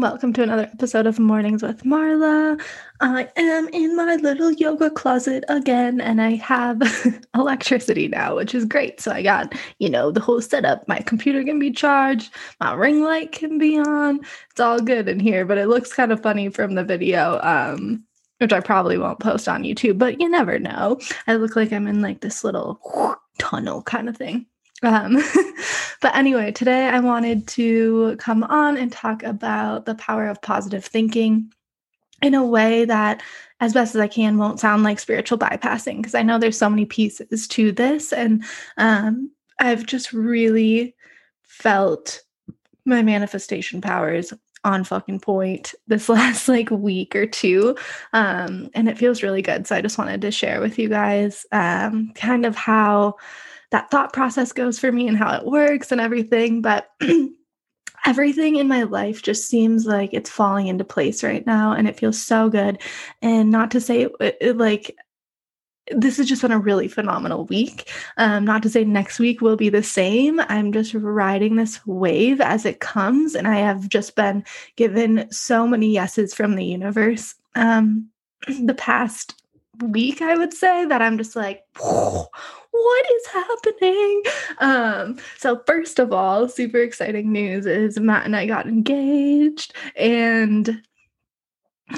Welcome to another episode of Mornings with Marla. I am in my little yoga closet again, and I have electricity now, which is great. So I got, you know, the whole setup. My computer can be charged, my ring light can be on. It's all good in here, but it looks kind of funny from the video. Um, which I probably won't post on YouTube, but you never know. I look like I'm in like this little tunnel kind of thing. Um, but anyway, today I wanted to come on and talk about the power of positive thinking in a way that, as best as I can, won't sound like spiritual bypassing because I know there's so many pieces to this. And um, I've just really felt my manifestation powers on fucking point this last like week or two um and it feels really good so i just wanted to share with you guys um kind of how that thought process goes for me and how it works and everything. But everything in my life just seems like it's falling into place right now and it feels so good. And not to say it, it, like, this has just been a really phenomenal week. Um, not to say next week will be the same. I'm just riding this wave as it comes, and I have just been given so many yeses from the universe. Um, the past week, I would say, that I'm just like, what is happening? Um, so first of all, super exciting news is Matt and I got engaged, and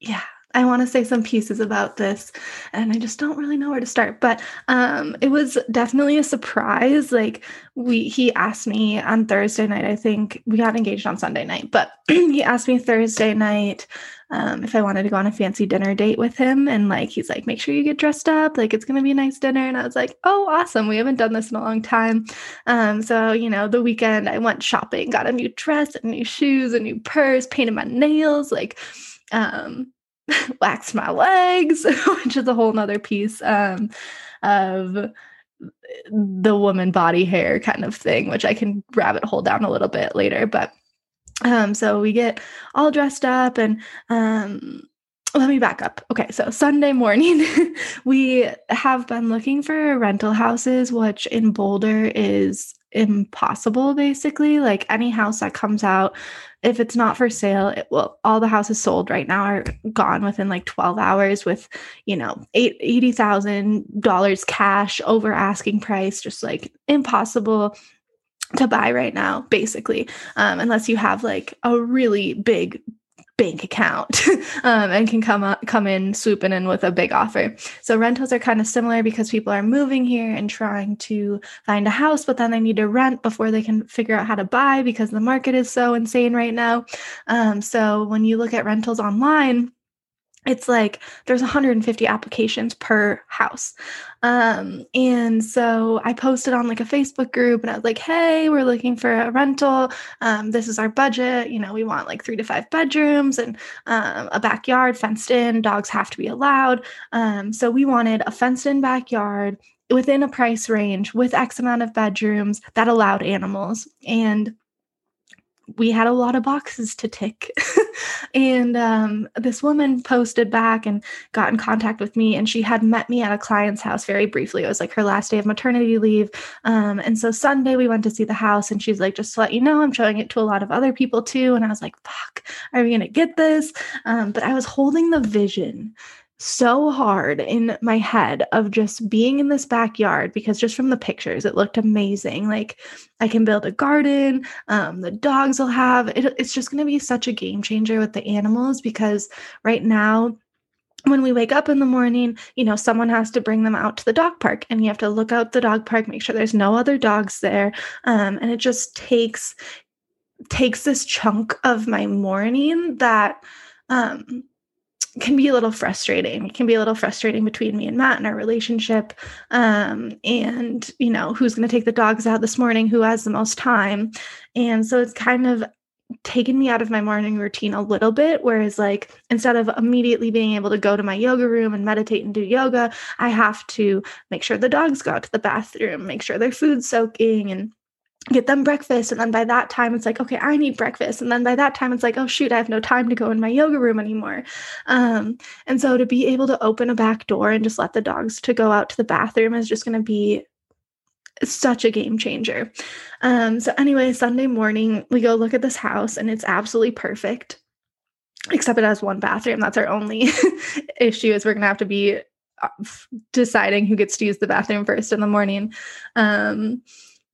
yeah, I want to say some pieces about this and I just don't really know where to start. But um it was definitely a surprise. Like we he asked me on Thursday night, I think we got engaged on Sunday night, but he asked me Thursday night um, if I wanted to go on a fancy dinner date with him. And like, he's like, make sure you get dressed up. Like, it's going to be a nice dinner. And I was like, oh, awesome. We haven't done this in a long time. Um, so, you know, the weekend I went shopping, got a new dress, and new shoes, a new purse, painted my nails, like, um, waxed my legs, which is a whole nother piece um, of the woman body hair kind of thing, which I can rabbit hole down a little bit later. But um, so we get all dressed up and um, let me back up. Okay, so Sunday morning, we have been looking for rental houses, which in Boulder is impossible basically. Like any house that comes out, if it's not for sale, it will all the houses sold right now are gone within like 12 hours with, you know, eight eighty thousand dollars cash over asking price, just like impossible to buy right now, basically, um, unless you have like a really big bank account um, and can come up, come in swooping in with a big offer. So rentals are kind of similar because people are moving here and trying to find a house, but then they need to rent before they can figure out how to buy because the market is so insane right now. Um, so when you look at rentals online, it's like there's 150 applications per house. Um, and so I posted on like a Facebook group and I was like, hey, we're looking for a rental. Um, this is our budget. You know, we want like three to five bedrooms and um, a backyard fenced in. Dogs have to be allowed. Um, so we wanted a fenced in backyard within a price range with X amount of bedrooms that allowed animals. And we had a lot of boxes to tick. and um, this woman posted back and got in contact with me, and she had met me at a client's house very briefly. It was like her last day of maternity leave. Um, and so Sunday we went to see the house, and she's like, just to let you know, I'm showing it to a lot of other people too. And I was like, fuck, are we going to get this? Um, but I was holding the vision so hard in my head of just being in this backyard because just from the pictures it looked amazing like i can build a garden um, the dogs will have it, it's just going to be such a game changer with the animals because right now when we wake up in the morning, you know, someone has to bring them out to the dog park and you have to look out the dog park, make sure there's no other dogs there. Um, and it just takes takes this chunk of my morning that um can be a little frustrating. It can be a little frustrating between me and Matt and our relationship. Um, and, you know, who's going to take the dogs out this morning? Who has the most time? And so it's kind of taken me out of my morning routine a little bit. Whereas, like, instead of immediately being able to go to my yoga room and meditate and do yoga, I have to make sure the dogs go out to the bathroom, make sure their food's soaking, and get them breakfast and then by that time it's like okay i need breakfast and then by that time it's like oh shoot i have no time to go in my yoga room anymore um, and so to be able to open a back door and just let the dogs to go out to the bathroom is just going to be such a game changer. Um, so anyway, Sunday morning we go look at this house and it's absolutely perfect. Except it has one bathroom. That's our only issue is we're gonna have to be uh, deciding who gets to use the bathroom first in the morning. Um,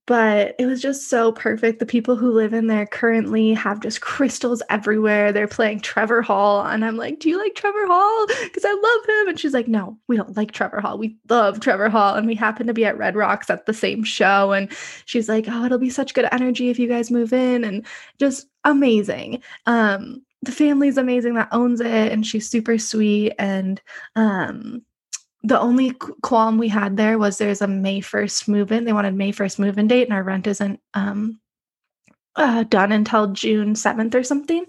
but it was just so perfect. The people who live in there currently have just crystals everywhere. They're playing Trevor Hall. And I'm like, Do you like Trevor Hall? Because I love him. And she's like, No, we don't like Trevor Hall. We love Trevor Hall. And we happen to be at Red Rocks at the same show. And she's like, Oh, it'll be such good energy if you guys move in. And just amazing. Um, the family's amazing that owns it. And she's super sweet. And um, the only qualm we had there was there's a May 1st move in. They wanted May 1st move in date, and our rent isn't um, uh, done until June 7th or something.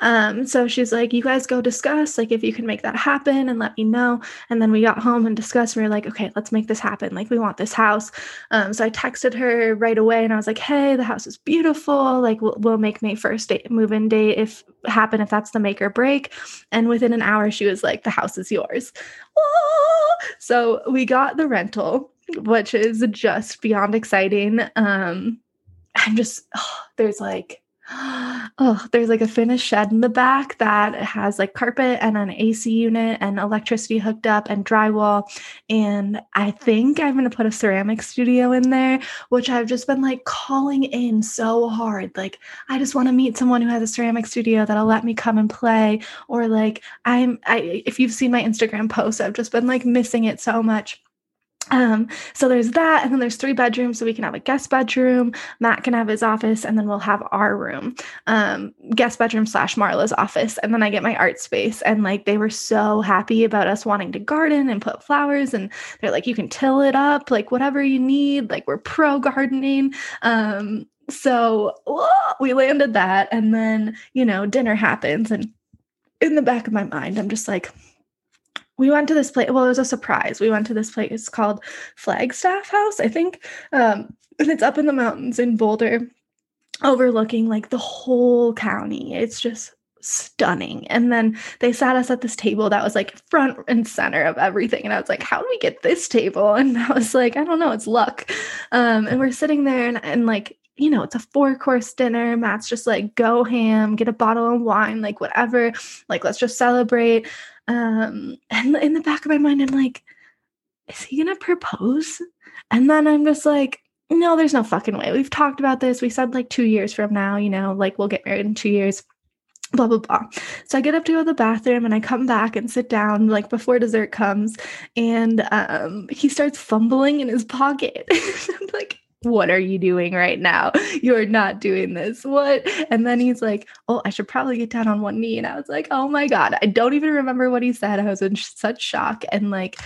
Um, so she's like, You guys go discuss, like, if you can make that happen and let me know. And then we got home and discussed. And we were like, Okay, let's make this happen. Like, we want this house. Um, so I texted her right away and I was like, Hey, the house is beautiful. Like, we'll, we'll make May 1st date, move in date if happen, if that's the make or break. And within an hour, she was like, The house is yours. So we got the rental, which is just beyond exciting. Um, I'm just oh, there's like oh there's like a finished shed in the back that has like carpet and an AC unit and electricity hooked up and drywall. And I think I'm going to put a ceramic studio in there which I've just been like calling in so hard. Like I just want to meet someone who has a ceramic studio that'll let me come and play. Or like I'm I if you've seen my Instagram posts I've just been like missing it so much um, so there's that, and then there's three bedrooms, so we can have a guest bedroom. Matt can have his office, and then we'll have our room, um, guest bedroom slash Marla's office, and then I get my art space. And like they were so happy about us wanting to garden and put flowers, and they're like, you can till it up, like whatever you need. Like we're pro gardening. Um, so whoa, we landed that, and then you know dinner happens, and in the back of my mind, I'm just like we went to this place. Well, it was a surprise. We went to this place called Flagstaff House, I think. Um, and it's up in the mountains in Boulder, overlooking like the whole county. It's just stunning. And then they sat us at this table that was like front and center of everything. And I was like, how do we get this table? And I was like, I don't know, it's luck. Um, and we're sitting there and, and like, you know, it's a four course dinner. Matt's just like, go ham, get a bottle of wine, like whatever. Like, let's just celebrate. Um, and in the back of my mind, I'm like, is he gonna propose? And then I'm just like, no, there's no fucking way. We've talked about this. We said like two years from now, you know, like we'll get married in two years blah blah blah so i get up to go to the bathroom and i come back and sit down like before dessert comes and um he starts fumbling in his pocket i'm like what are you doing right now? You're not doing this. What? And then he's like, Oh, I should probably get down on one knee. And I was like, Oh my God. I don't even remember what he said. I was in such shock. And like,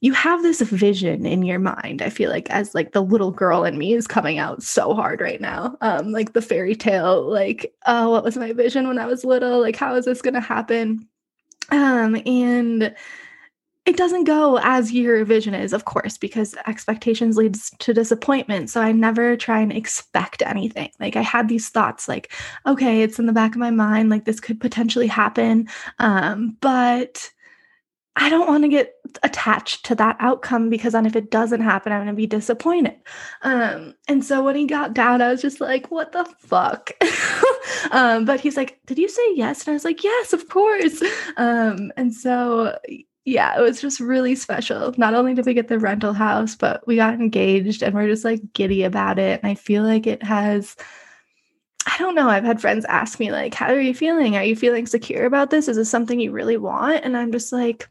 you have this vision in your mind i feel like as like the little girl in me is coming out so hard right now um like the fairy tale like oh what was my vision when i was little like how is this going to happen um and it doesn't go as your vision is, of course, because expectations leads to disappointment. So I never try and expect anything. Like I had these thoughts like, okay, it's in the back of my mind, like this could potentially happen. Um, but I don't want to get attached to that outcome because then if it doesn't happen, I'm going to be disappointed. Um, and so when he got down, I was just like, what the fuck? um, but he's like, did you say yes? And I was like, yes, of course. Um, and so yeah, it was just really special. Not only did we get the rental house, but we got engaged and we're just like giddy about it. And I feel like it has, I don't know. I've had friends ask me, like, how are you feeling? Are you feeling secure about this? Is this something you really want? And I'm just like,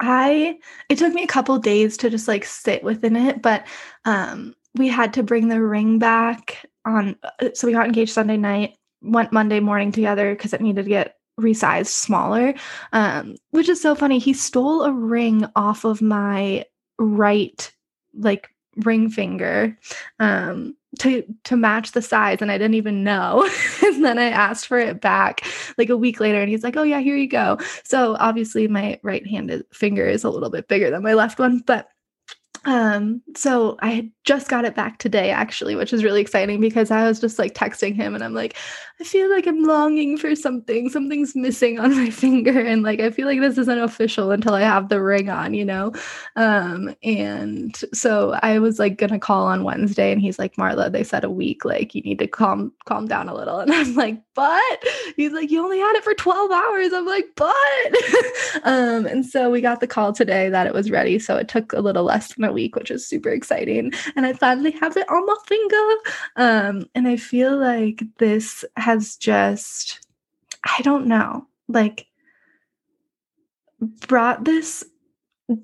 I, it took me a couple days to just like sit within it, but um, we had to bring the ring back on. Uh, so we got engaged Sunday night, went Monday morning together because it needed to get resized smaller um which is so funny he stole a ring off of my right like ring finger um to to match the size and I didn't even know. and then I asked for it back like a week later and he's like, "Oh yeah, here you go." So obviously my right handed finger is a little bit bigger than my left one, but um, so I just got it back today, actually, which is really exciting because I was just like texting him and I'm like, I feel like I'm longing for something. Something's missing on my finger. And like, I feel like this isn't official until I have the ring on, you know? Um, and so I was like gonna call on Wednesday and he's like, Marla, they said a week, like you need to calm, calm down a little. And I'm like, but he's like, you only had it for 12 hours. I'm like, but um, and so we got the call today that it was ready. So it took a little less than a week, which is super exciting. And I finally have it on my finger. Um, and I feel like this has just, I don't know, like brought this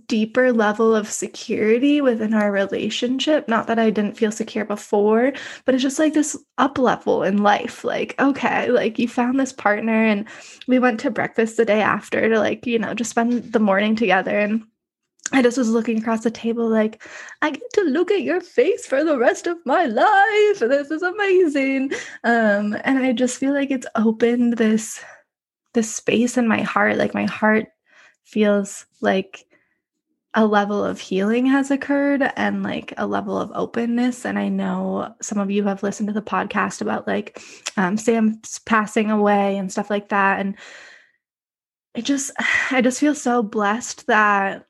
deeper level of security within our relationship. Not that I didn't feel secure before, but it's just like this up level in life. Like, okay, like you found this partner, and we went to breakfast the day after to, like, you know, just spend the morning together. And I just was looking across the table, like, I get to look at your face for the rest of my life. This is amazing. Um, and I just feel like it's opened this this space in my heart. Like my heart feels like a level of healing has occurred and like a level of openness. And I know some of you have listened to the podcast about like um, Sam's passing away and stuff like that. And it just, I just feel so blessed that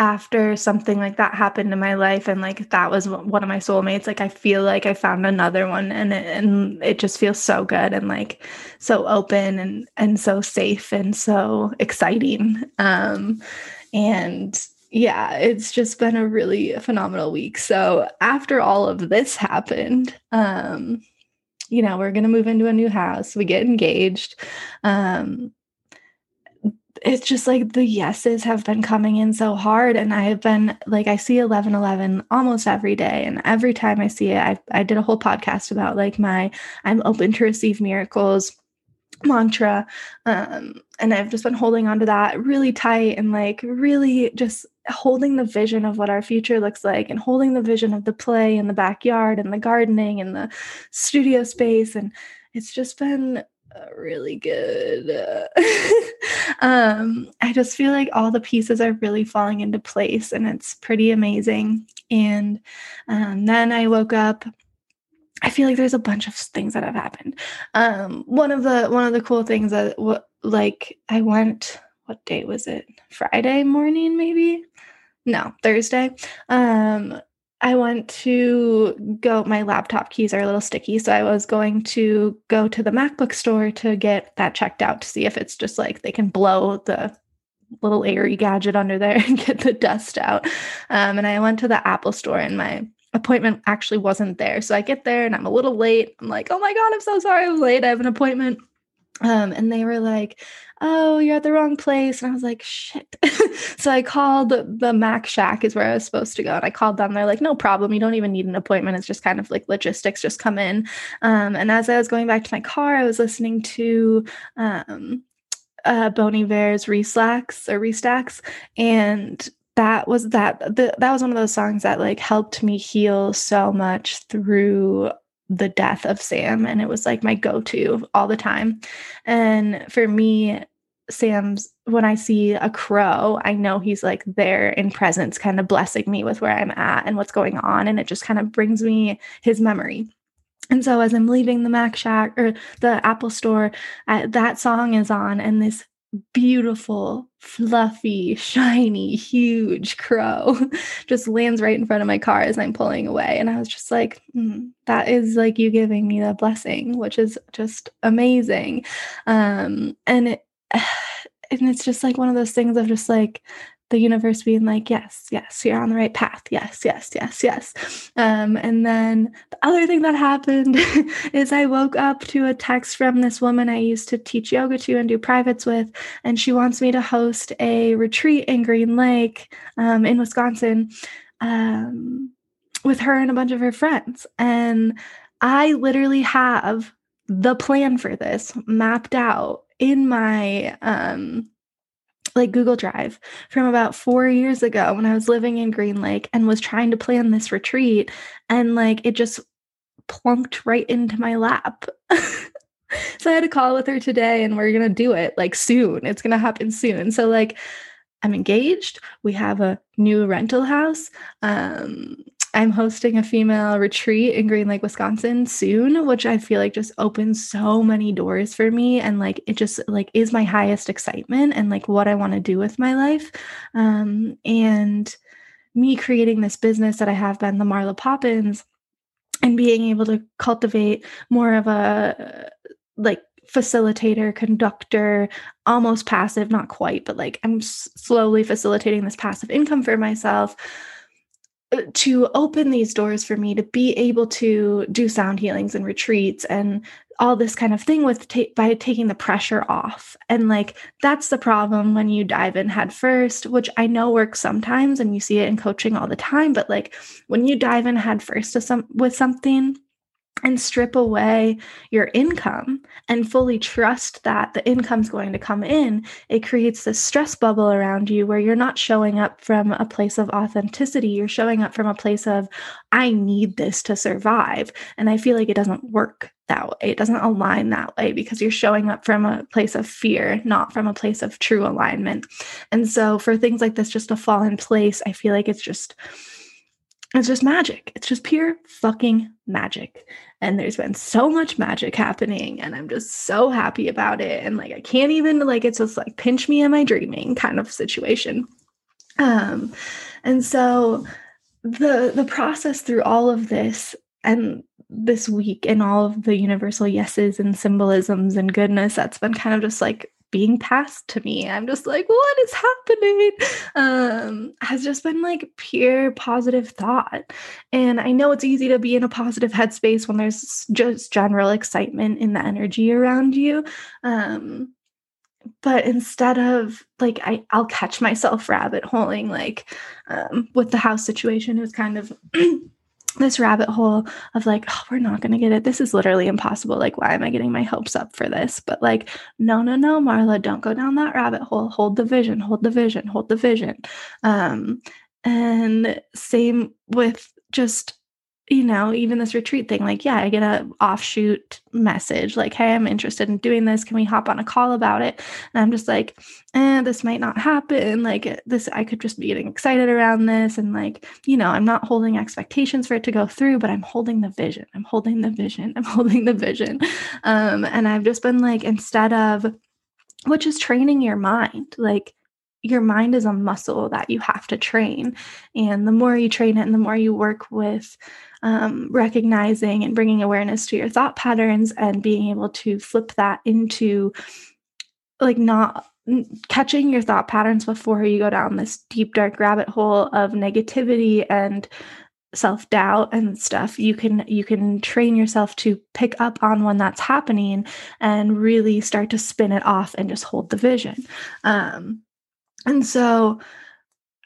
after something like that happened in my life and like that was one of my soulmates like i feel like i found another one and it, and it just feels so good and like so open and and so safe and so exciting. Um and yeah it's just been a really phenomenal week. So after all of this happened um you know we're going to move into a new house. We get engaged. Um it's just like the yeses have been coming in so hard and i have been like i see 11 11 almost every day and every time i see it i, I did a whole podcast about like my i'm open to receive miracles mantra um, and i've just been holding on to that really tight and like really just holding the vision of what our future looks like and holding the vision of the play in the backyard and the gardening and the studio space and it's just been uh, really good. um, I just feel like all the pieces are really falling into place and it's pretty amazing. And um, then I woke up. I feel like there's a bunch of things that have happened. Um, one of the one of the cool things that like I went. What day was it? Friday morning, maybe. No, Thursday. Um, I went to go, my laptop keys are a little sticky. So I was going to go to the MacBook store to get that checked out to see if it's just like they can blow the little airy gadget under there and get the dust out. Um, and I went to the Apple store and my appointment actually wasn't there. So I get there and I'm a little late. I'm like, oh my God, I'm so sorry I'm late. I have an appointment. Um, and they were like, oh, you're at the wrong place. And I was like, shit. so I called the Mac Shack is where I was supposed to go. And I called them. They're like, no problem. You don't even need an appointment. It's just kind of like logistics, just come in. Um, and as I was going back to my car, I was listening to um, uh, Bon Iver's or Re: Stacks. And that was that the, that was one of those songs that like helped me heal so much through the death of Sam and it was like my go-to all the time. And for me Sam's when I see a crow, I know he's like there in presence kind of blessing me with where I'm at and what's going on and it just kind of brings me his memory. And so as I'm leaving the Mac Shack or the Apple store, that song is on and this beautiful, fluffy, shiny, huge crow just lands right in front of my car as I'm pulling away. And I was just like, mm, that is like you giving me the blessing, which is just amazing. Um, and it, and it's just like one of those things of just like the universe being like, yes, yes, you're on the right path. Yes, yes, yes, yes. Um, and then the other thing that happened is I woke up to a text from this woman I used to teach yoga to and do privates with, and she wants me to host a retreat in Green Lake um, in Wisconsin um, with her and a bunch of her friends. And I literally have the plan for this mapped out in my um like Google Drive from about four years ago when I was living in Green Lake and was trying to plan this retreat. And like it just plunked right into my lap. so I had a call with her today and we're going to do it like soon. It's going to happen soon. So, like, I'm engaged. We have a new rental house. Um, I'm hosting a female retreat in Green Lake, Wisconsin soon, which I feel like just opens so many doors for me and like it just like is my highest excitement and like what I want to do with my life. Um and me creating this business that I have been the Marla Poppins and being able to cultivate more of a like facilitator, conductor, almost passive, not quite, but like I'm slowly facilitating this passive income for myself to open these doors for me to be able to do sound healings and retreats and all this kind of thing with ta- by taking the pressure off. And like that's the problem when you dive in head first which i know works sometimes and you see it in coaching all the time but like when you dive in head first to some with something and strip away your income and fully trust that the income's going to come in, it creates this stress bubble around you where you're not showing up from a place of authenticity. You're showing up from a place of, I need this to survive. And I feel like it doesn't work that way. It doesn't align that way because you're showing up from a place of fear, not from a place of true alignment. And so for things like this just to fall in place, I feel like it's just it's just magic. It's just pure fucking magic. And there's been so much magic happening, and I'm just so happy about it. And like, I can't even, like, it's just like pinch me in my dreaming kind of situation. Um, and so the the process through all of this and this week and all of the universal yeses and symbolisms and goodness that's been kind of just like being passed to me. I'm just like, what is happening? Um, has just been like pure positive thought. And I know it's easy to be in a positive headspace when there's just general excitement in the energy around you. Um, but instead of like I, I'll catch myself rabbit holing like um, with the house situation, it was kind of this rabbit hole of like, oh, we're not going to get it. This is literally impossible. Like, why am I getting my hopes up for this? But like, no, no, no, Marla, don't go down that rabbit hole. Hold the vision, hold the vision, hold the vision. Um, and same with just you know, even this retreat thing, like, yeah, I get a offshoot message like, hey, I'm interested in doing this. Can we hop on a call about it? And I'm just like, eh, this might not happen. Like this, I could just be getting excited around this. And like, you know, I'm not holding expectations for it to go through, but I'm holding the vision. I'm holding the vision. I'm holding the vision. Um, and I've just been like, instead of which is training your mind, like your mind is a muscle that you have to train. And the more you train it and the more you work with um, recognizing and bringing awareness to your thought patterns and being able to flip that into like not catching your thought patterns before you go down this deep dark rabbit hole of negativity and self-doubt and stuff you can you can train yourself to pick up on when that's happening and really start to spin it off and just hold the vision um and so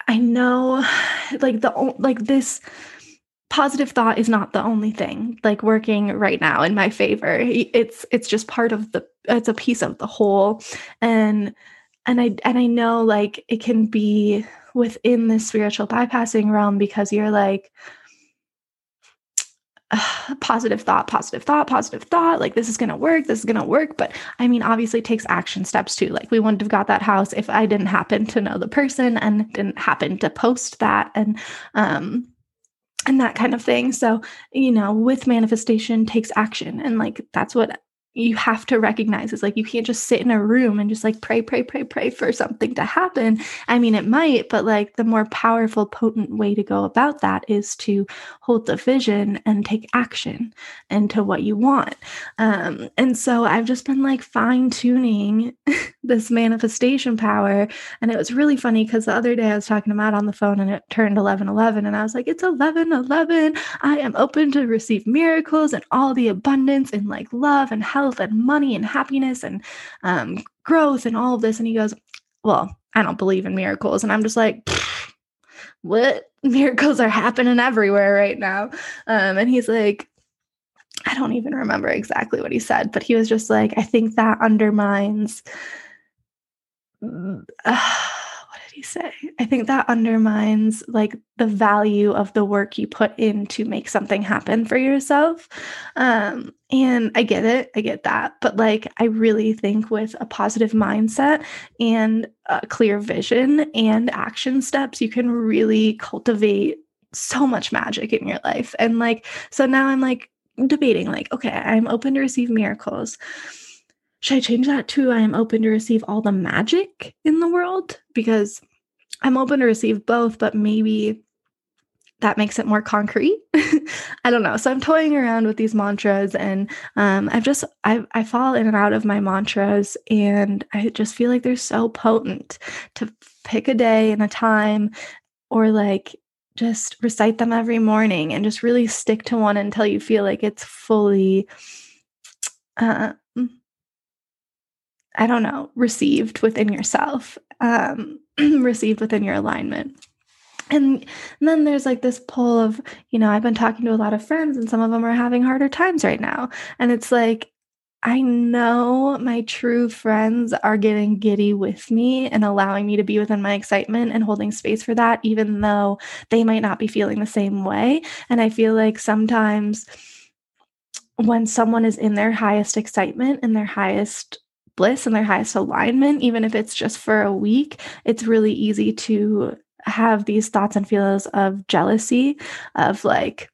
i know like the like this positive thought is not the only thing like working right now in my favor. It's it's just part of the it's a piece of the whole. And and i and i know like it can be within the spiritual bypassing realm because you're like positive thought positive thought positive thought like this is going to work this is going to work but i mean obviously takes action steps too like we wouldn't have got that house if i didn't happen to know the person and didn't happen to post that and um and that kind of thing. So, you know, with manifestation takes action. And like that's what you have to recognize is like you can't just sit in a room and just like pray pray pray pray for something to happen. I mean it might but like the more powerful potent way to go about that is to hold the vision and take action into what you want. Um, and so i've just been like fine tuning this manifestation power and it was really funny because the other day i was talking to matt on the phone and it turned 11 11 and i was like it's 11 11 i am open to receive miracles and all the abundance and like love and health and money and happiness and um, growth and all of this. And he goes, Well, I don't believe in miracles. And I'm just like, What? Miracles are happening everywhere right now. Um, and he's like, I don't even remember exactly what he said, but he was just like, I think that undermines. Uh, you say? I think that undermines like the value of the work you put in to make something happen for yourself. Um, and I get it, I get that. But like, I really think with a positive mindset and a clear vision and action steps, you can really cultivate so much magic in your life. And like, so now I'm like debating, like, okay, I'm open to receive miracles should I change that to I am open to receive all the magic in the world? Because I'm open to receive both, but maybe that makes it more concrete. I don't know. So I'm toying around with these mantras and um, I've just, I, I fall in and out of my mantras and I just feel like they're so potent to pick a day and a time or like just recite them every morning and just really stick to one until you feel like it's fully uh, I don't know, received within yourself, um, received within your alignment. And, and then there's like this pull of, you know, I've been talking to a lot of friends and some of them are having harder times right now. And it's like, I know my true friends are getting giddy with me and allowing me to be within my excitement and holding space for that, even though they might not be feeling the same way. And I feel like sometimes when someone is in their highest excitement and their highest bliss and their highest alignment, even if it's just for a week, it's really easy to have these thoughts and feelings of jealousy, of like,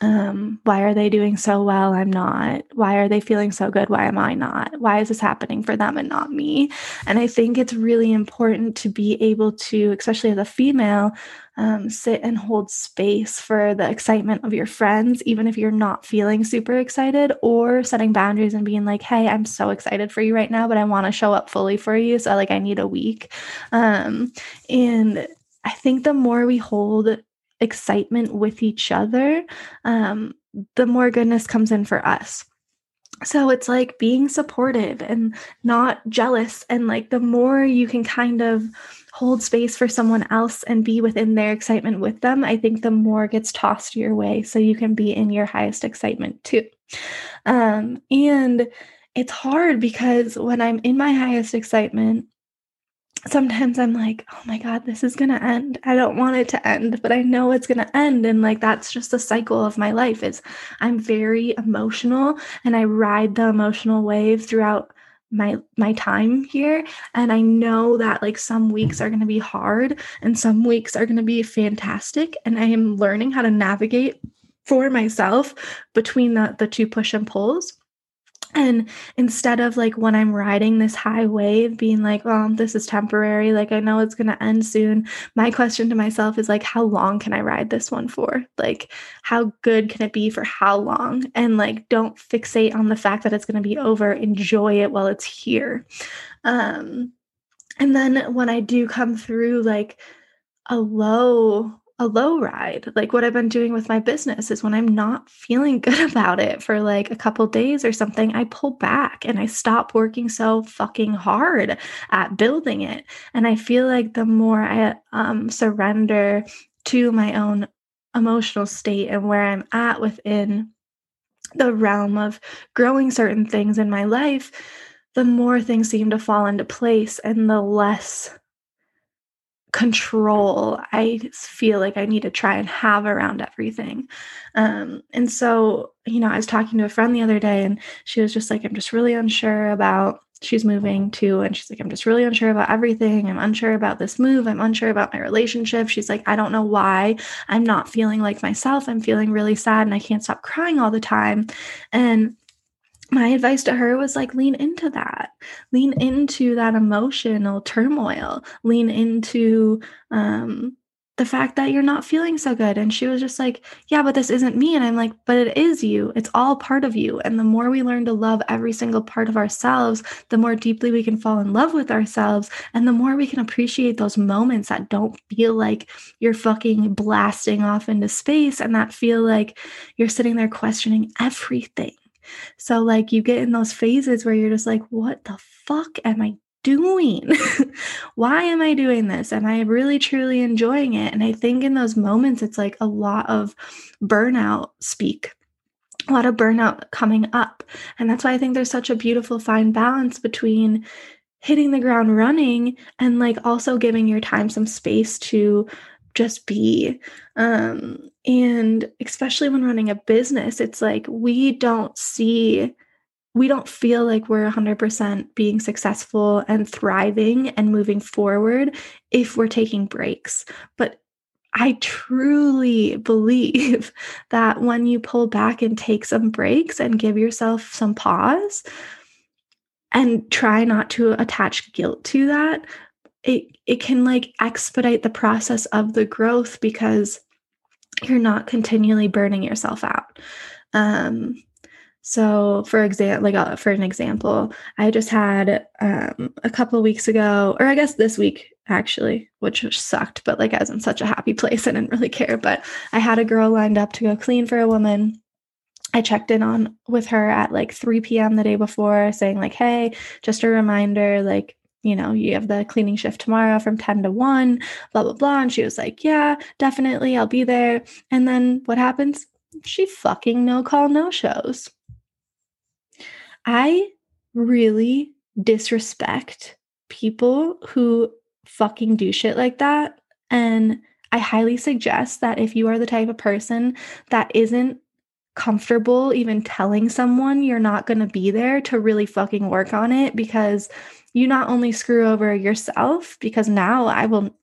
um, why are they doing so well? I'm not. Why are they feeling so good? Why am I not? Why is this happening for them and not me? And I think it's really important to be able to, especially as a female, um, sit and hold space for the excitement of your friends, even if you're not feeling super excited, or setting boundaries and being like, hey, I'm so excited for you right now, but I want to show up fully for you. So, like, I need a week. Um, and I think the more we hold excitement with each other, um, the more goodness comes in for us. So it's like being supportive and not jealous. And like the more you can kind of hold space for someone else and be within their excitement with them, I think the more gets tossed your way. So you can be in your highest excitement too. Um, and it's hard because when I'm in my highest excitement, sometimes I'm like, oh my God, this is going to end. I don't want it to end, but I know it's going to end. And like, that's just the cycle of my life is I'm very emotional and I ride the emotional wave throughout my my time here. And i know that like some weeks are going to be hard and some weeks are going to be fantastic. And i am learning how to navigate for myself between the the two push and pulls and instead of like when I'm riding this high wave, being like, oh, this is temporary, like I know it's going to end soon, my question to myself is like, how long can I ride this one for? Like, how good can it be for how long? And like, don't fixate on the fact that it's going to be over, enjoy it while it's here. Um, and then when I do come through like a low a low ride. Like what I've been doing with my business is when I'm not feeling good about it for like a couple days or something, I pull back and I stop working so fucking hard at building it. And I feel like the more I um, surrender to my own emotional state and where I'm at within the realm of growing certain things in my life, the more things seem to fall into place and the less control. I feel like I need to try and have around everything. Um, and so, you know, I was talking to a friend the other day and she was just like, I'm just really unsure about she's moving to and she's like i'm just really unsure about everything. I'm unsure about this move. I'm unsure about my relationship. She's like i don't know why. I'm not feeling like myself. I'm feeling really sad and i can't stop crying all the time. And my advice to her was like lean into that. Lean into that emotional turmoil. Lean into um the fact that you're not feeling so good. And she was just like yeah but this isn't me. And i'm like but it is you. It's all part of you. And the more we learn to love every single part of ourselves the more deeply we can fall in love with ourselves and the more we can appreciate those moments that don't feel like you're fucking blasting off into space and that feel like you're sitting there questioning everything so, like, you get in those phases where you're just like, what the fuck am I doing? Why am I doing this? Am I really truly enjoying it? And I think in those moments, it's like a lot of burnout speak. A lot of burnout coming up. And that's why I think there's such a beautiful fine balance between hitting the ground running and like also giving your time some space to just be. Um and especially when running a business it's like we don't see we don't feel like we're 100% being successful and thriving and moving forward if we're taking breaks. But I truly believe that when you pull back and take some breaks and give yourself some pause and try not to attach guilt to that, it it can like expedite the process of the growth because you're not continually burning yourself out. Um so for example, like uh, for an example, I just had um, a couple weeks ago, or I guess this week, actually, which sucked, but like I was in such a happy place, I didn't really care. But I had a girl lined up to go clean for a woman. I checked in on with her at like 3 p.m. the day before, saying, like, hey, just a reminder, like, you know, you have the cleaning shift tomorrow from 10 to 1, blah, blah, blah. And she was like, yeah, definitely, I'll be there. And then what happens? She fucking no call, no shows. I really disrespect people who fucking do shit like that. And I highly suggest that if you are the type of person that isn't comfortable even telling someone you're not going to be there to really fucking work on it because you not only screw over yourself because now I will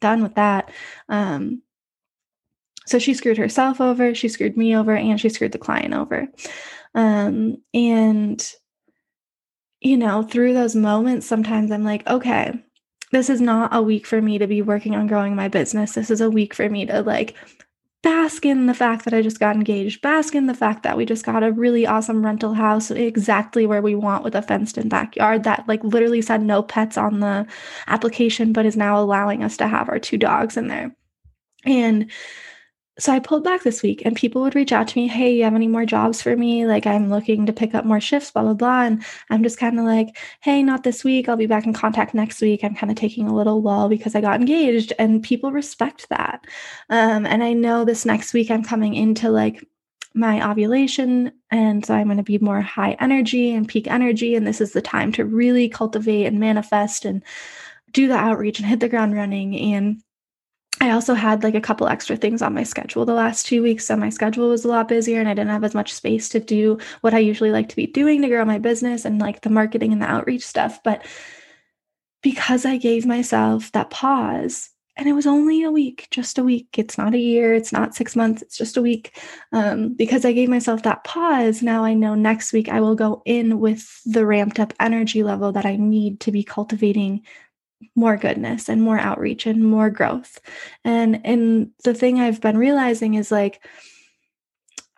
done with that um so she screwed herself over she screwed me over and she screwed the client over um and you know through those moments sometimes I'm like okay this is not a week for me to be working on growing my business. This is a week for me to like bask in the fact that I just got engaged, bask in the fact that we just got a really awesome rental house exactly where we want with a fenced in backyard that like literally said no pets on the application, but is now allowing us to have our two dogs in there. And so I pulled back this week and people would reach out to me, Hey, you have any more jobs for me? Like I'm looking to pick up more shifts, blah, blah, blah. And I'm just kind of like, Hey, not this week. I'll be back in contact next week. I'm kind of taking a little lull because I got engaged and people respect that. Um, and I know this next week I'm coming into like my ovulation. And so I'm going to be more high energy and peak energy. And this is the time to really cultivate and manifest and do the outreach and hit the ground running. And I also had like a couple extra things on my schedule the last two weeks. So my schedule was a lot busier and I didn't have as much space to do what I usually like to be doing to grow my business and like the marketing and the outreach stuff. But because I gave myself that pause, and it was only a week, just a week. It's not a year, it's not six months, it's just a week. Um, because I gave myself that pause, now I know next week I will go in with the ramped up energy level that I need to be cultivating more goodness and more outreach and more growth. And and the thing I've been realizing is like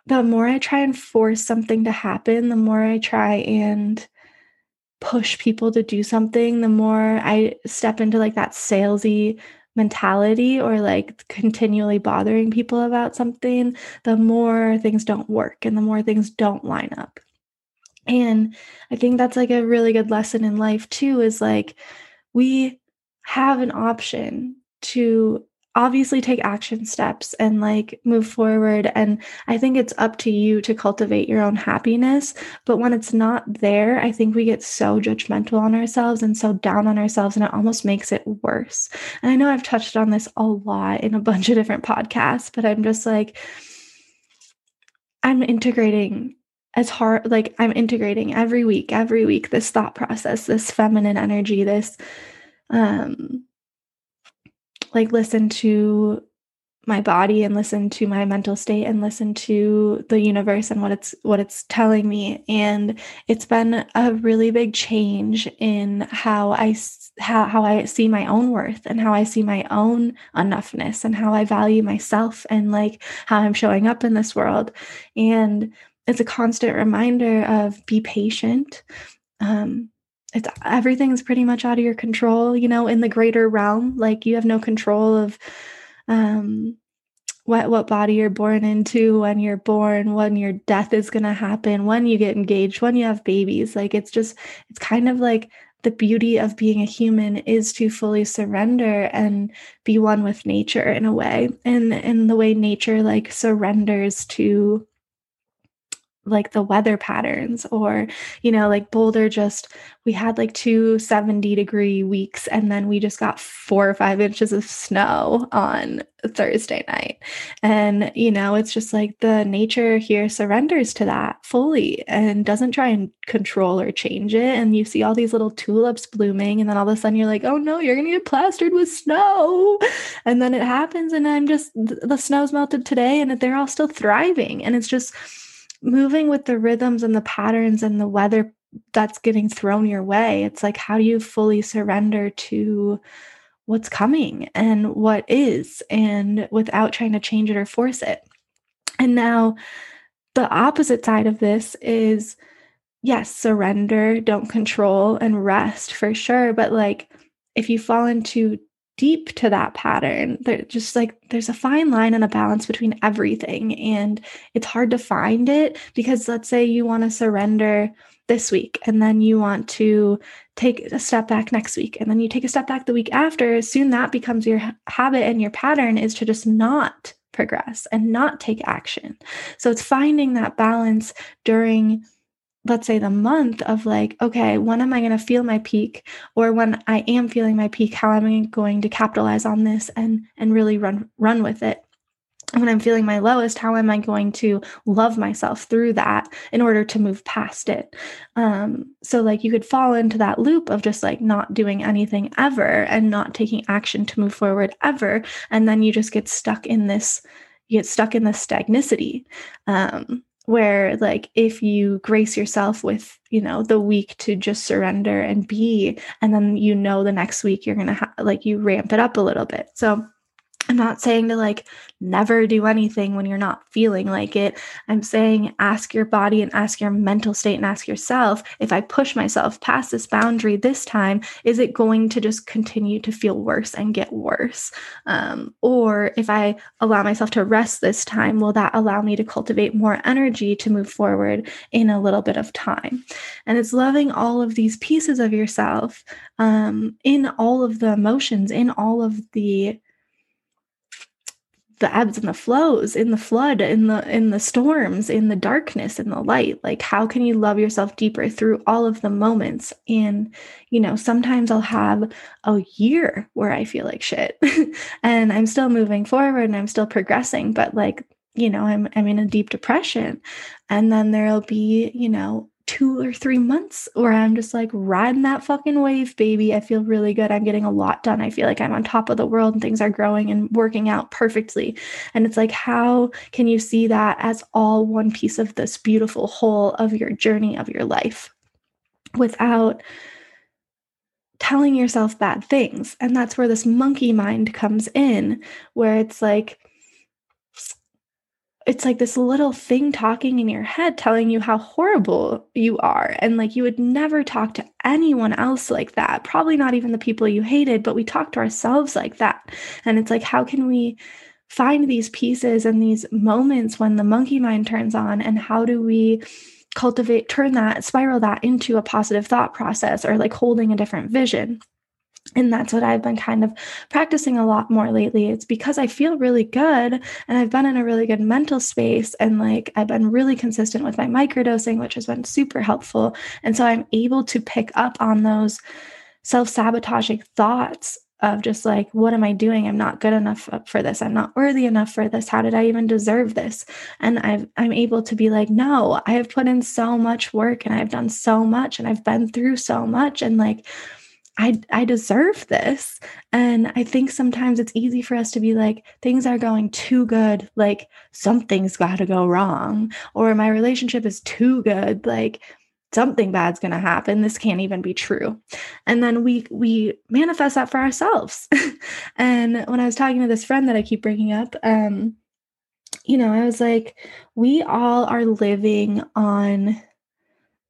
the more I try and force something to happen, the more I try and push people to do something, the more I step into like that salesy mentality or like continually bothering people about something, the more things don't work and the more things don't line up. And I think that's like a really good lesson in life too is like we have an option to obviously take action steps and like move forward and i think it's up to you to cultivate your own happiness but when it's not there i think we get so judgmental on ourselves and so down on ourselves and it almost makes it worse. And i know i've touched on this a lot in a bunch of different podcasts but i'm just like i'm integrating as hard like i'm integrating every week every week this thought process this feminine energy this um like listen to my body and listen to my mental state and listen to the universe and what it's what it's telling me. And it's been a really big change in how i how, how i see my own worth and how i see my own enoughness and how i value myself and like how i'm showing up in this world. And it's a constant reminder of be patient. Um, it's everything's pretty much out of your control you know in the greater realm. Like you have no control of um what what body you're born into when you're born when your death is going to happen when you get engaged when you have babies. Like it's just it's kind of like the beauty of being a human is to fully surrender and be one with nature in a way. And in the way nature like surrenders to like the weather patterns or you know like boulder just we had like two 70 degree weeks and then we just got four or five inches of snow on thursday night. And you know it's just like the nature here surrenders to that fully and doesn't try and control or change it. And you see all these little tulips blooming and then all of a sudden you're like oh no you're gonna get plastered with snow. And then it happens and i'm just the snow's melted today and they're all still thriving. And it's just moving with the rhythms and the patterns and the weather that's getting thrown your way. It's like, how do you fully surrender to what's coming and what is, and without trying to change it or force it? And now, the opposite side of this is yes, surrender, don't control, and rest for sure. But like, if you fall into deep to that pattern. There just like there's a fine line and a balance between everything. And it's hard to find it because let's say you want to surrender this week and then you want to take a step back next week and then you take a step back the week after, soon that becomes your habit and your pattern is to just not progress and not take action. So it's finding that balance during let's say the month of like okay when am i going to feel my peak? Or when i am feeling my peak how am i going to capitalize on this and and really run run with it? When i'm feeling my lowest how am i going to love myself through that in order to move past it? Um so like you could fall into that loop of just like not doing anything ever and not taking action to move forward ever and then you just get stuck in this you get stuck in this stagnicity um where like if you grace yourself with you know the week to just surrender and be and then you know the next week you're gonna ha- like you ramp it up a little bit. So I'm not saying to like never do anything when you're not feeling like it. I'm saying ask your body and ask your mental state and ask yourself if I push myself past this boundary this time, is it going to just continue to feel worse and get worse? Um, or if I allow myself to rest this time, will that allow me to cultivate more energy to move forward in a little bit of time? And it's loving all of these pieces of yourself um, in all of the emotions, in all of the the ebbs and the flows in the flood in the in the storms in the darkness in the light. Like how can you love yourself deeper through all of the moments? And you know sometimes i'll have a year where i feel like shit and i'm still moving forward and i'm still progressing but like you know i'm i'm in a deep depression. And then there'll be you know two or three months where I'm just like riding that fucking wave, baby. I feel really good. I'm getting a lot done. I feel like I'm on top of the world and things are growing and working out perfectly. And it's like, how can you see that as all one piece of this beautiful whole of your journey of your life without telling yourself bad things? And that's where this monkey mind comes in, where it's like, it's like this little thing talking in your head telling you how horrible you are. And like you would never talk to anyone else like that, probably not even the people you hated, but we talk to ourselves like that. And it's like, how can we find these pieces and these moments when the monkey mind turns on? And how do we? cultivate turn that spiral that into a positive thought process or like holding a different vision and that's what I've been kind of practicing a lot more lately. It's because I feel really good and I've been in a really good mental space and like I've been really consistent with my microdosing, which has been super helpful. And so I'm able to pick up on those self sabotaging thoughts of just like, what am I doing? I'm not good enough for this. I'm not worthy enough for this. How did I even deserve this? And I've, I'm able to be like, no, I have put in so much work and I've done so much and I've been through so much. And like, I I deserve this. And I think sometimes it's easy for us to be like things are going too good, like something's got to go wrong or my relationship is too good, like something bad's going to happen. This can't even be true. And then we we manifest that for ourselves. and when I was talking to this friend that I keep bringing up, um you know, I was like we all are living on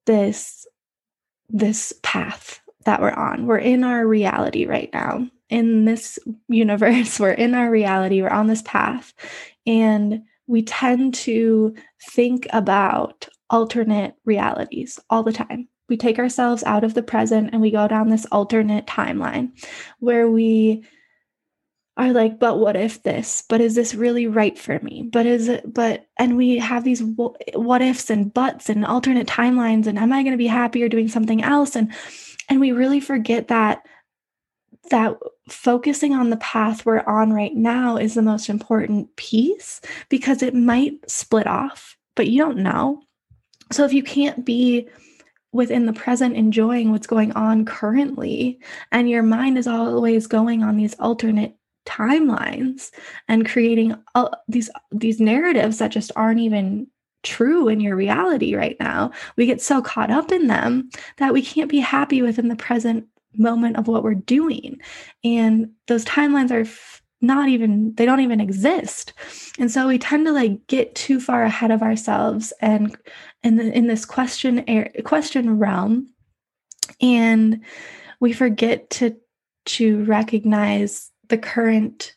this this path that we're on. We're in our reality right now. In this universe, we're in our reality, we're on this path. And we tend to think about alternate realities all the time. We take ourselves out of the present and we go down this alternate timeline where we are like, but what if this? But is this really right for me? But is it, but, and we have these what ifs and buts and alternate timelines. And am I going to be happier doing something else? And, and we really forget that, that focusing on the path we're on right now is the most important piece because it might split off, but you don't know. So if you can't be within the present enjoying what's going on currently and your mind is always going on these alternate timelines and creating all these these narratives that just aren't even true in your reality right now. We get so caught up in them that we can't be happy within the present moment of what we're doing. And those timelines are f- not even they don't even exist. And so we tend to like get too far ahead of ourselves and in, in this question air, question realm. And we forget to to recognize the current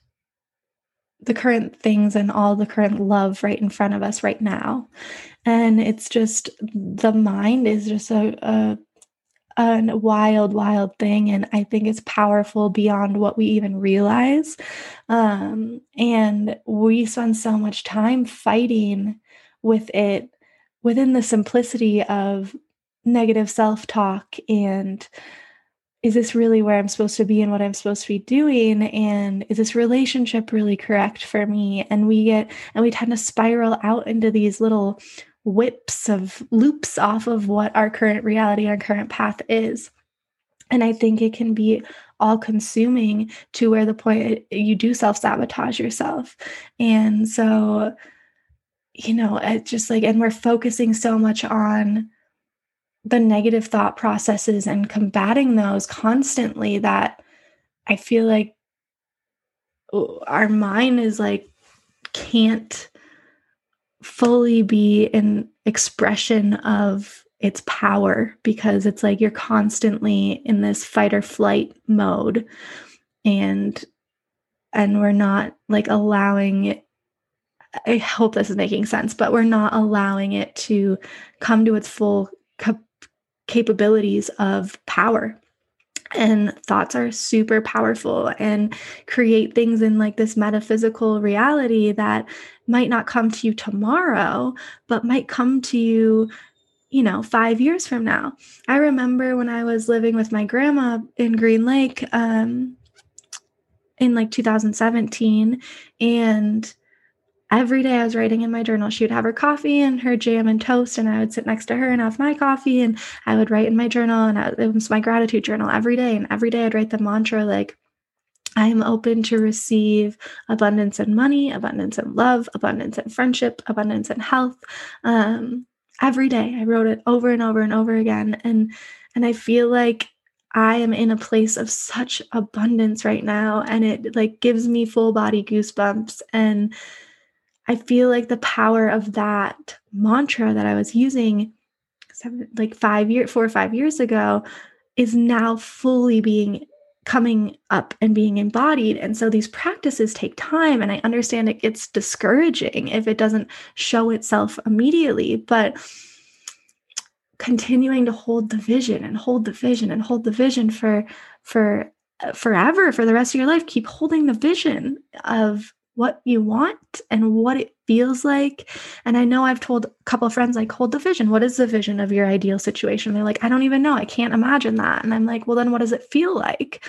the current things and all the current love right in front of us right now. And it's just the mind is just a, a a wild wild thing. And i think it's powerful beyond what we even realize. Um, and we spend so much time fighting with it within the simplicity of negative self-talk and is this really where I'm supposed to be and what I'm supposed to be doing? And is this relationship really correct for me? And we get, and we tend to spiral out into these little whips of loops off of what our current reality, our current path is. And I think it can be all consuming to where the point you do self sabotage yourself. And so, you know, it's just like, and we're focusing so much on, the negative thought processes and combating those constantly that I feel like our mind is like can't fully be an expression of its power because it's like you're constantly in this fight or flight mode. And and we're not like allowing it I hope this is making sense, but we're not allowing it to come to its full capabilities of power. And thoughts are super powerful and create things in like this metaphysical reality that might not come to you tomorrow but might come to you you know 5 years from now. I remember when i was living with my grandma in green lake um in like 2017 and every day I was writing in my journal. She would have her coffee and her jam and toast, and I would sit next to her and have my coffee, and I would write in my journal, and it was my gratitude journal every day. And every day I'd write the mantra like, I am open to receive abundance in money, abundance in love, abundance in friendship, abundance in health. Um, every day I wrote it over and over and over again, and and I feel like I am in a place of such abundance right now, and it like gives me full body goosebumps and I feel like the power of that mantra that I was using seven, like five years, four or five years ago is now fully being coming up and being embodied. And so these practices take time. And I understand it gets discouraging if it doesn't show itself immediately. But continuing to hold the vision and hold the vision and hold the vision for for forever for the rest of your life keep holding the vision of what you want and what it feels like. And I know I've told a couple of friends, like, hold the vision. What is the vision of your ideal situation? They're like, I don't even know. I can't imagine that. And I'm like, well, then what does it feel like?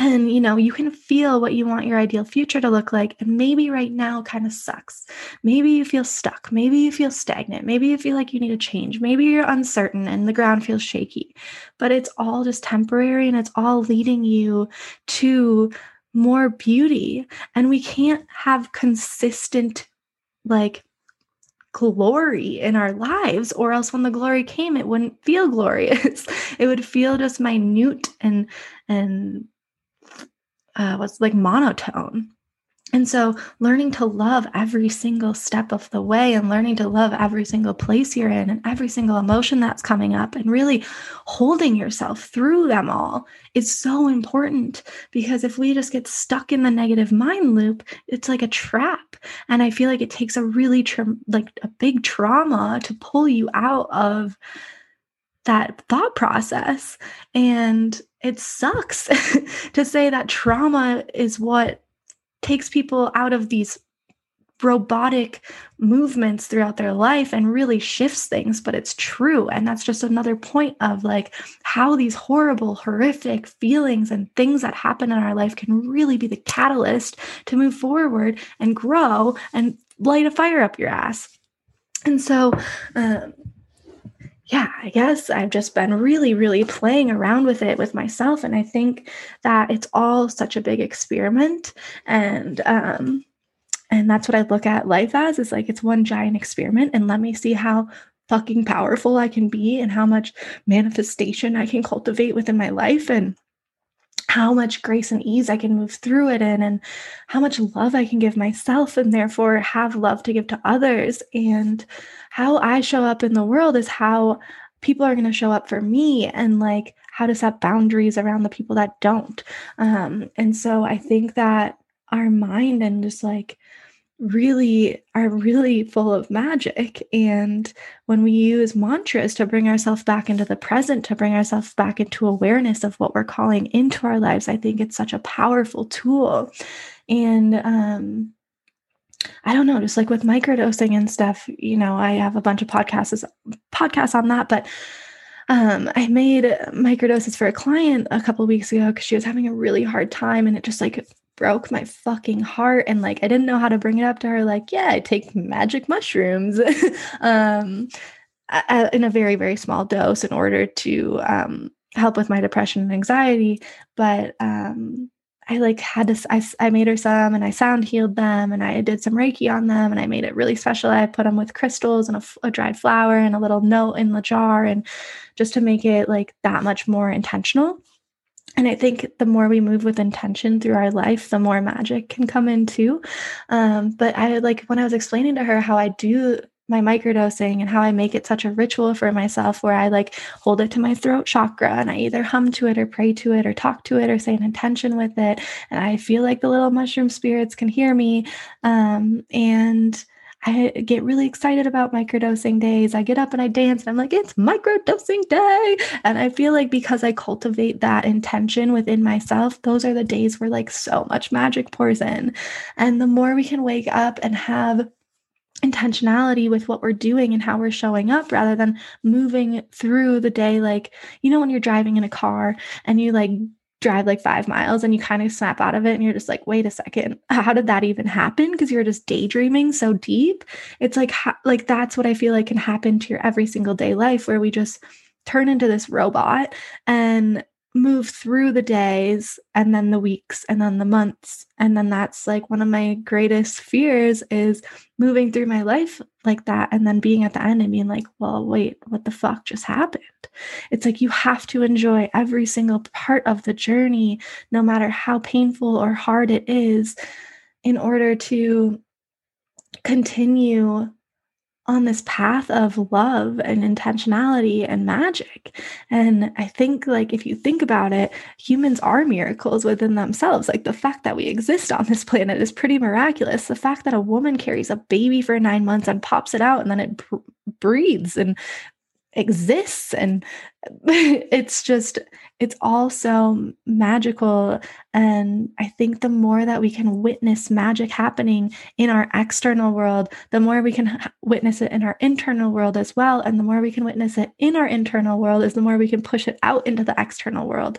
And you know, you can feel what you want your ideal future to look like. And maybe right now kind of sucks. Maybe you feel stuck. Maybe you feel stagnant. Maybe you feel like you need a change. Maybe you're uncertain and the ground feels shaky. But it's all just temporary and it's all leading you to more beauty. And we can't have consistent like glory in our lives or else when the glory came it wouldn't feel glorious. It would feel just minute and and uh, what's like monotone and so, learning to love every single step of the way and learning to love every single place you're in and every single emotion that's coming up and really holding yourself through them all is so important because if we just get stuck in the negative mind loop, it's like a trap. And I feel like it takes a really, tra- like a big trauma to pull you out of that thought process. And it sucks to say that trauma is what takes people out of these robotic movements throughout their life and really shifts things but it's true. And that's just another point of like how these horrible horrific feelings and things that happen in our life can really be the catalyst to move forward and grow and light a fire up your ass. And so um, yeah, I guess I've just been really, really playing around with it with myself. And I think that it's all such a big experiment. And um, and that's what I look at life as is like it's one giant experiment. And let me see how fucking powerful I can be and how much manifestation I can cultivate within my life. And how much grace and ease I can move through it in, and how much love I can give myself, and therefore have love to give to others. And how I show up in the world is how people are going to show up for me, and like how to set boundaries around the people that don't. Um, and so I think that our mind and just like really are really full of magic. And when we use mantras to bring ourselves back into the present, to bring ourselves back into awareness of what we're calling into our lives, I think it's such a powerful tool. And um, I don't know, just like with microdosing and stuff, you know, I have a bunch of podcasts podcasts on that, but um, I made microdoses for a client a couple weeks ago because she was having a really hard time and it just like broke my fucking heart and like I didn't know how to bring it up to her like yeah I take magic mushrooms. Um in a very very small dose in order to um help with my depression and anxiety but um I like had to I, I made her some and I sound healed them and I did some reiki on them and I made it really special. I put them with crystals and a, a dried flower and a little note in the jar and just to make it like that much more intentional and I think the more we move with intention through our life, the more magic can come in too. Um, but I like when I was explaining to her how I do my microdosing and how I make it such a ritual for myself where I like hold it to my throat chakra and I either hum to it or pray to it or talk to it or say an intention with it. And I feel like the little mushroom spirits can hear me. Um, and I get really excited about microdosing days. I get up and I dance and I'm like, it's microdosing day. And I feel like because I cultivate that intention within myself, those are the days where like so much magic pours in. And the more we can wake up and have intentionality with what we're doing and how we're showing up rather than moving through the day like you know when you're driving in a car and you like drive like five miles and you kind of snap out of it and you're just like wait a second how did that even happen? Because you're just daydreaming so deep. It's like ha- like that's what i feel like can happen to your every single day life where we just turn into this robot and move through the days and then the weeks and then the months. And then that's like one of my greatest fears is moving through my life like that and then being at the end and being like well wait what the fuck just happened? It's like you have to enjoy every single part of the journey no matter how painful or hard it is in order to continue on this path of love and intentionality and magic. And I think, like, if you think about it, humans are miracles within themselves. Like, the fact that we exist on this planet is pretty miraculous. The fact that a woman carries a baby for nine months and pops it out and then it breathes and exists and it's just it's all so magical. And i think the more that we can witness magic happening in our external world the more we can witness it in our internal world as well. And the more we can witness it in our internal world is the more we can push it out into the external world.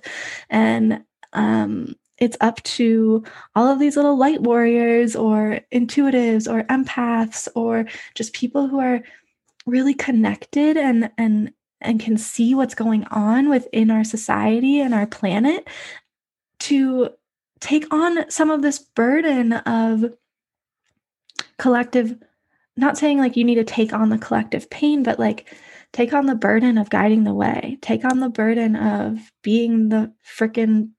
And um it's up to all of these little light warriors or intuitives or empaths or just people who are really connected and and and can see what's going on within our society and our planet to take on some of this burden of collective not saying like you need to take on the collective pain but like take on the burden of guiding the way. Take on the burden of being the freaking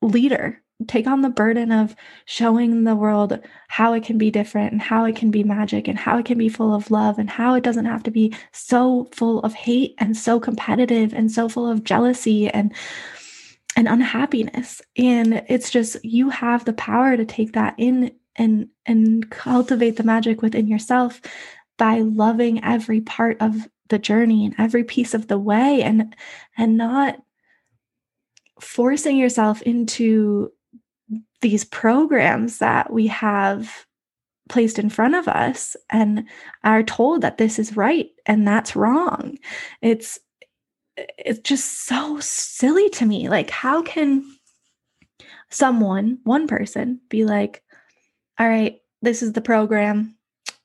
leader take on the burden of showing the world how it can be different and how it can be magic and how it can be full of love and how it doesn't have to be so full of hate and so competitive and so full of jealousy and and unhappiness. And it's just you have the power to take that in and and cultivate the magic within yourself by loving every part of the journey and every piece of the way and and not forcing yourself into these programs that we have placed in front of us and are told that this is right and that's wrong. It's it's just so silly to me. Like how can someone one person be like all right this is the program.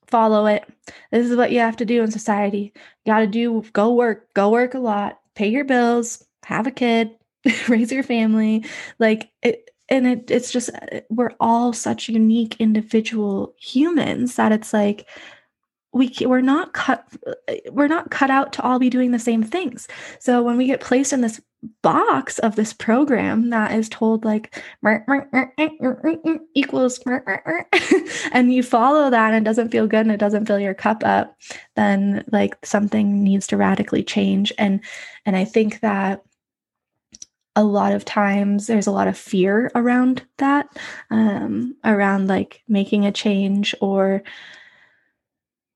Follow it. This is what you have to do in society. You got to do go work go work a lot. Pay your bills. Have a kid. Raise your family. Like it and it, it's just we're all such unique individual humans that it's like we we're not cut we're not cut out to all be doing the same things. So when we get placed in this box of this program that is told like equals and you follow that and it doesn't feel good and it doesn't fill your cup up then like something needs to radically change. And and i think that a lot of times there's a lot of fear around that um, around like making a change or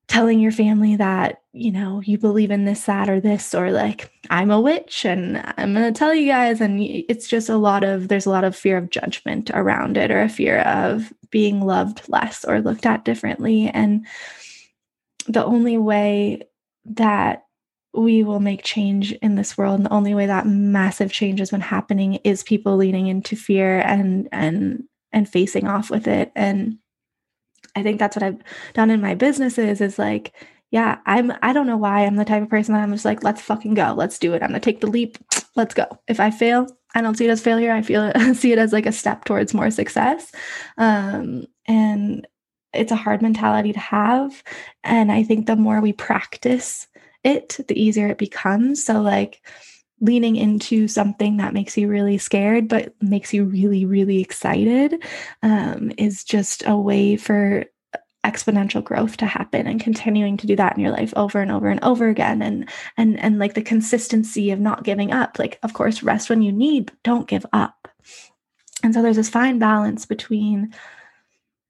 telling your family that you know you believe in this that or this or like i'm a witch and i'm going to tell you guys and it's just a lot of there's a lot of fear of judgment around it or a fear of being loved less or looked at differently. And the only way that we will make change in this world. And the only way that massive change has been happening is people leaning into fear and and and facing off with it. And i think that's what i've done in my businesses is like yeah i'm i don't know why i'm the type of person that i'm just like let's fucking go. Let's do it. I'm gonna take the leap. Let's go. If i fail i don't see it as failure. I feel it, see it as like a step towards more success. Um, and it's a hard mentality to have. And i think the more we practice it, the easier it becomes. So, like, leaning into something that makes you really scared but makes you really really excited um, is just a way for exponential growth to happen and continuing to do that in your life over and over and over again. And and and like the consistency of not giving up. Like of course rest when you need but don't give up. And so there's this fine balance between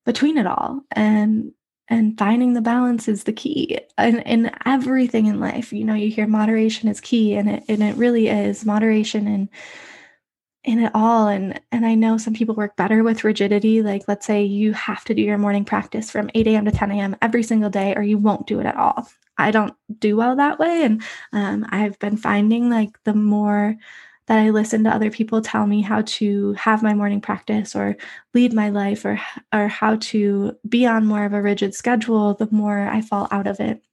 between it all. And and finding the balance is the key in, in everything in life. You know you hear moderation is key and it and it really is moderation and in it all. And and i know some people work better with rigidity. Like let's say you have to do your morning practice from 8 a.m to 10 a.m every single day or you won't do it at all. I don't do well that way. And um, i've been finding like the more that I listen to other people tell me how to have my morning practice or lead my life or or how to be on more of a rigid schedule, the more I fall out of it.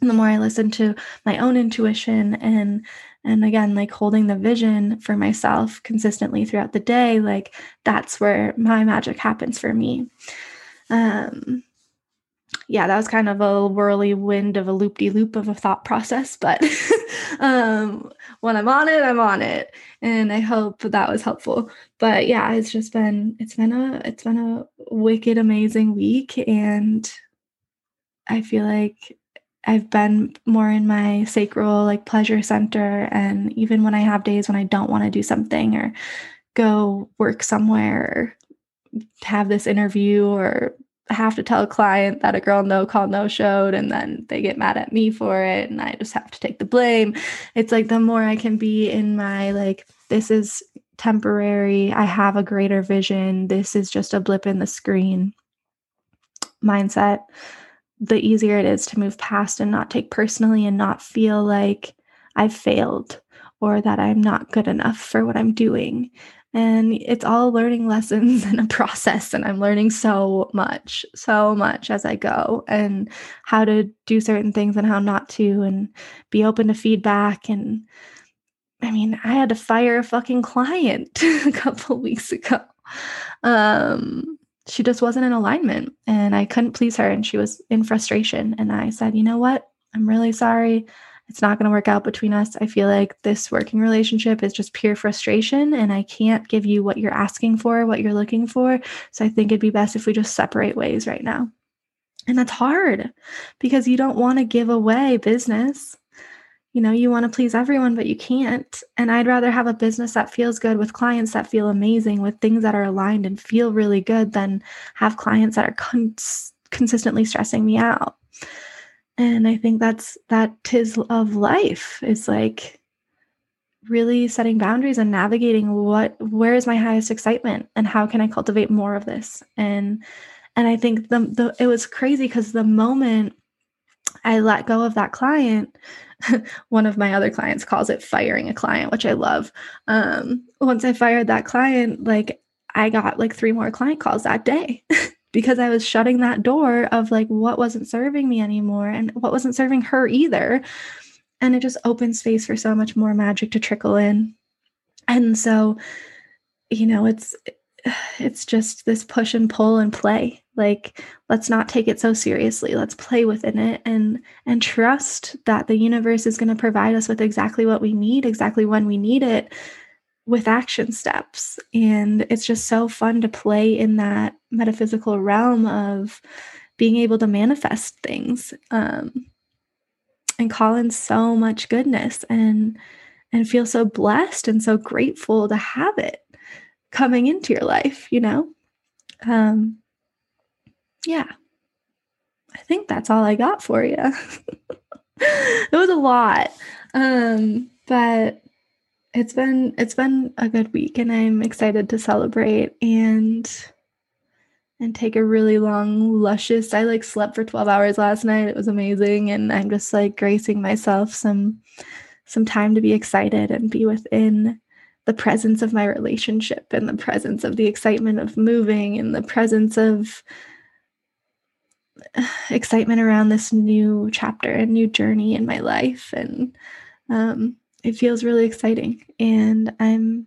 And the more I listen to my own intuition and and again like holding the vision for myself consistently throughout the day, like that's where my magic happens for me. Um yeah, that was kind of a whirlwind of a loop de loop of a thought process, but um, when I'm on it, I'm on it, and I hope that was helpful. But yeah, it's just been it's been a it's been a wicked amazing week, and I feel like I've been more in my sacral like pleasure center, and even when I have days when I don't want to do something or go work somewhere or have this interview or have to tell a client that a girl no call no showed and then they get mad at me for it and I just have to take the blame. It's like the more I can be in my like this is temporary, I have a greater vision, this is just a blip in the screen mindset, the easier it is to move past and not take personally and not feel like I've failed or that I'm not good enough for what I'm doing and it's all learning lessons and a process and i'm learning so much so much as i go and how to do certain things and how not to and be open to feedback. And i mean i had to fire a fucking client a couple weeks ago. Um she just wasn't in alignment and i couldn't please her and she was in frustration. And i said you know what? I'm really sorry it's not going to work out between us. I feel like this working relationship is just pure frustration and I can't give you what you're asking for, what you're looking for. So I think it'd be best if we just separate ways right now. And that's hard because you don't want to give away business. You know, you want to please everyone, but you can't. And I'd rather have a business that feels good with clients that feel amazing, with things that are aligned and feel really good than have clients that are cons- consistently stressing me out and i think that's that tis of life. Is like really setting boundaries and navigating what where is my highest excitement and how can I cultivate more of this? And and I think the, the it was crazy because the moment I let go of that client, one of my other clients calls it firing a client, which I love. Um, once I fired that client, like I got like three more client calls that day because I was shutting that door of like what wasn't serving me anymore and what wasn't serving her either. And it just opened space for so much more magic to trickle in. And so, you know, it's it's just this push and pull and play like let's not take it so seriously let's play within it and and trust that the universe is going to provide us with exactly what we need exactly when we need it with action steps and it's just so fun to play in that metaphysical realm of being able to manifest things um and call in so much goodness and and feel so blessed and so grateful to have it coming into your life, you know? Um, yeah. I think that's all I got for you. it was a lot. Um, but it's been it's been a good week and I'm excited to celebrate and and take a really long luscious I like slept for 12 hours last night. It was amazing and I'm just like gracing myself some some time to be excited and be within the presence of my relationship and the presence of the excitement of moving and the presence of excitement around this new chapter and new journey in my life and um, it feels really exciting. And i'm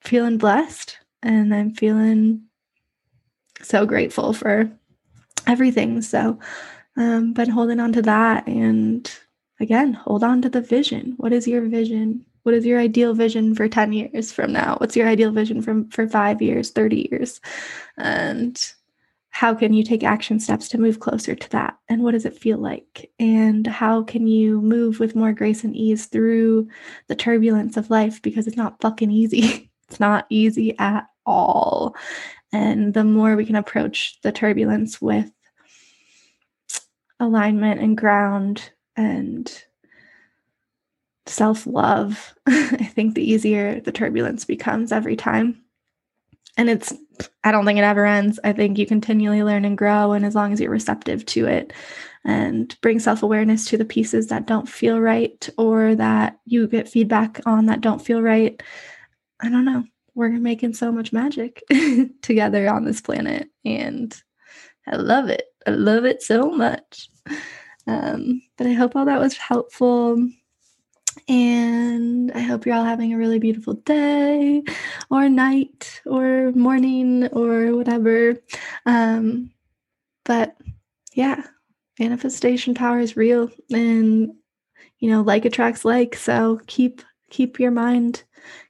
feeling blessed and i'm feeling so grateful for everything. So um, but holding on to that and again hold on to the vision. What is your vision? What is your ideal vision for 10 years from now? What's your ideal vision from for 5 years 30 years? And how can you take action steps to move closer to that? And what does it feel like? And how can you move with more grace and ease through the turbulence of life? Because it's not fucking easy. It's not easy at all. And the more we can approach the turbulence with alignment and ground and self love, I think the easier the turbulence becomes every time. And it's, I don't think it ever ends. I think you continually learn and grow. And as long as you're receptive to it and bring self awareness to the pieces that don't feel right or that you get feedback on that don't feel right, I don't know. We're making so much magic together on this planet. And I love it. I love it so much. Um, but I hope all that was helpful. And I hope you're all having a really beautiful day or night or morning or whatever. Um, but yeah, manifestation power is real and you know, like attracts like. So keep keep your mind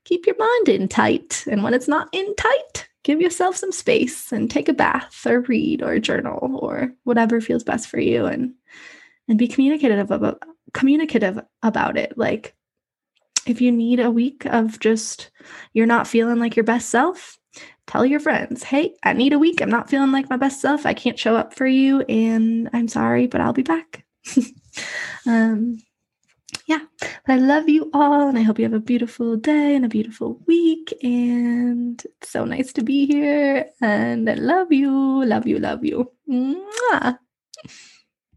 keep your mind in tight. And when it's not in tight, give yourself some space and take a bath or read or journal or whatever feels best for you and and be communicative about communicative about it. Like, if you need a week of just you're not feeling like your best self, tell your friends, hey, I need a week. I'm not feeling like my best self. I can't show up for you, and I'm sorry, but I'll be back. um, yeah, but I love you all, and I hope you have a beautiful day and a beautiful week. And it's so nice to be here, and I love you, love you, love you. Mwah.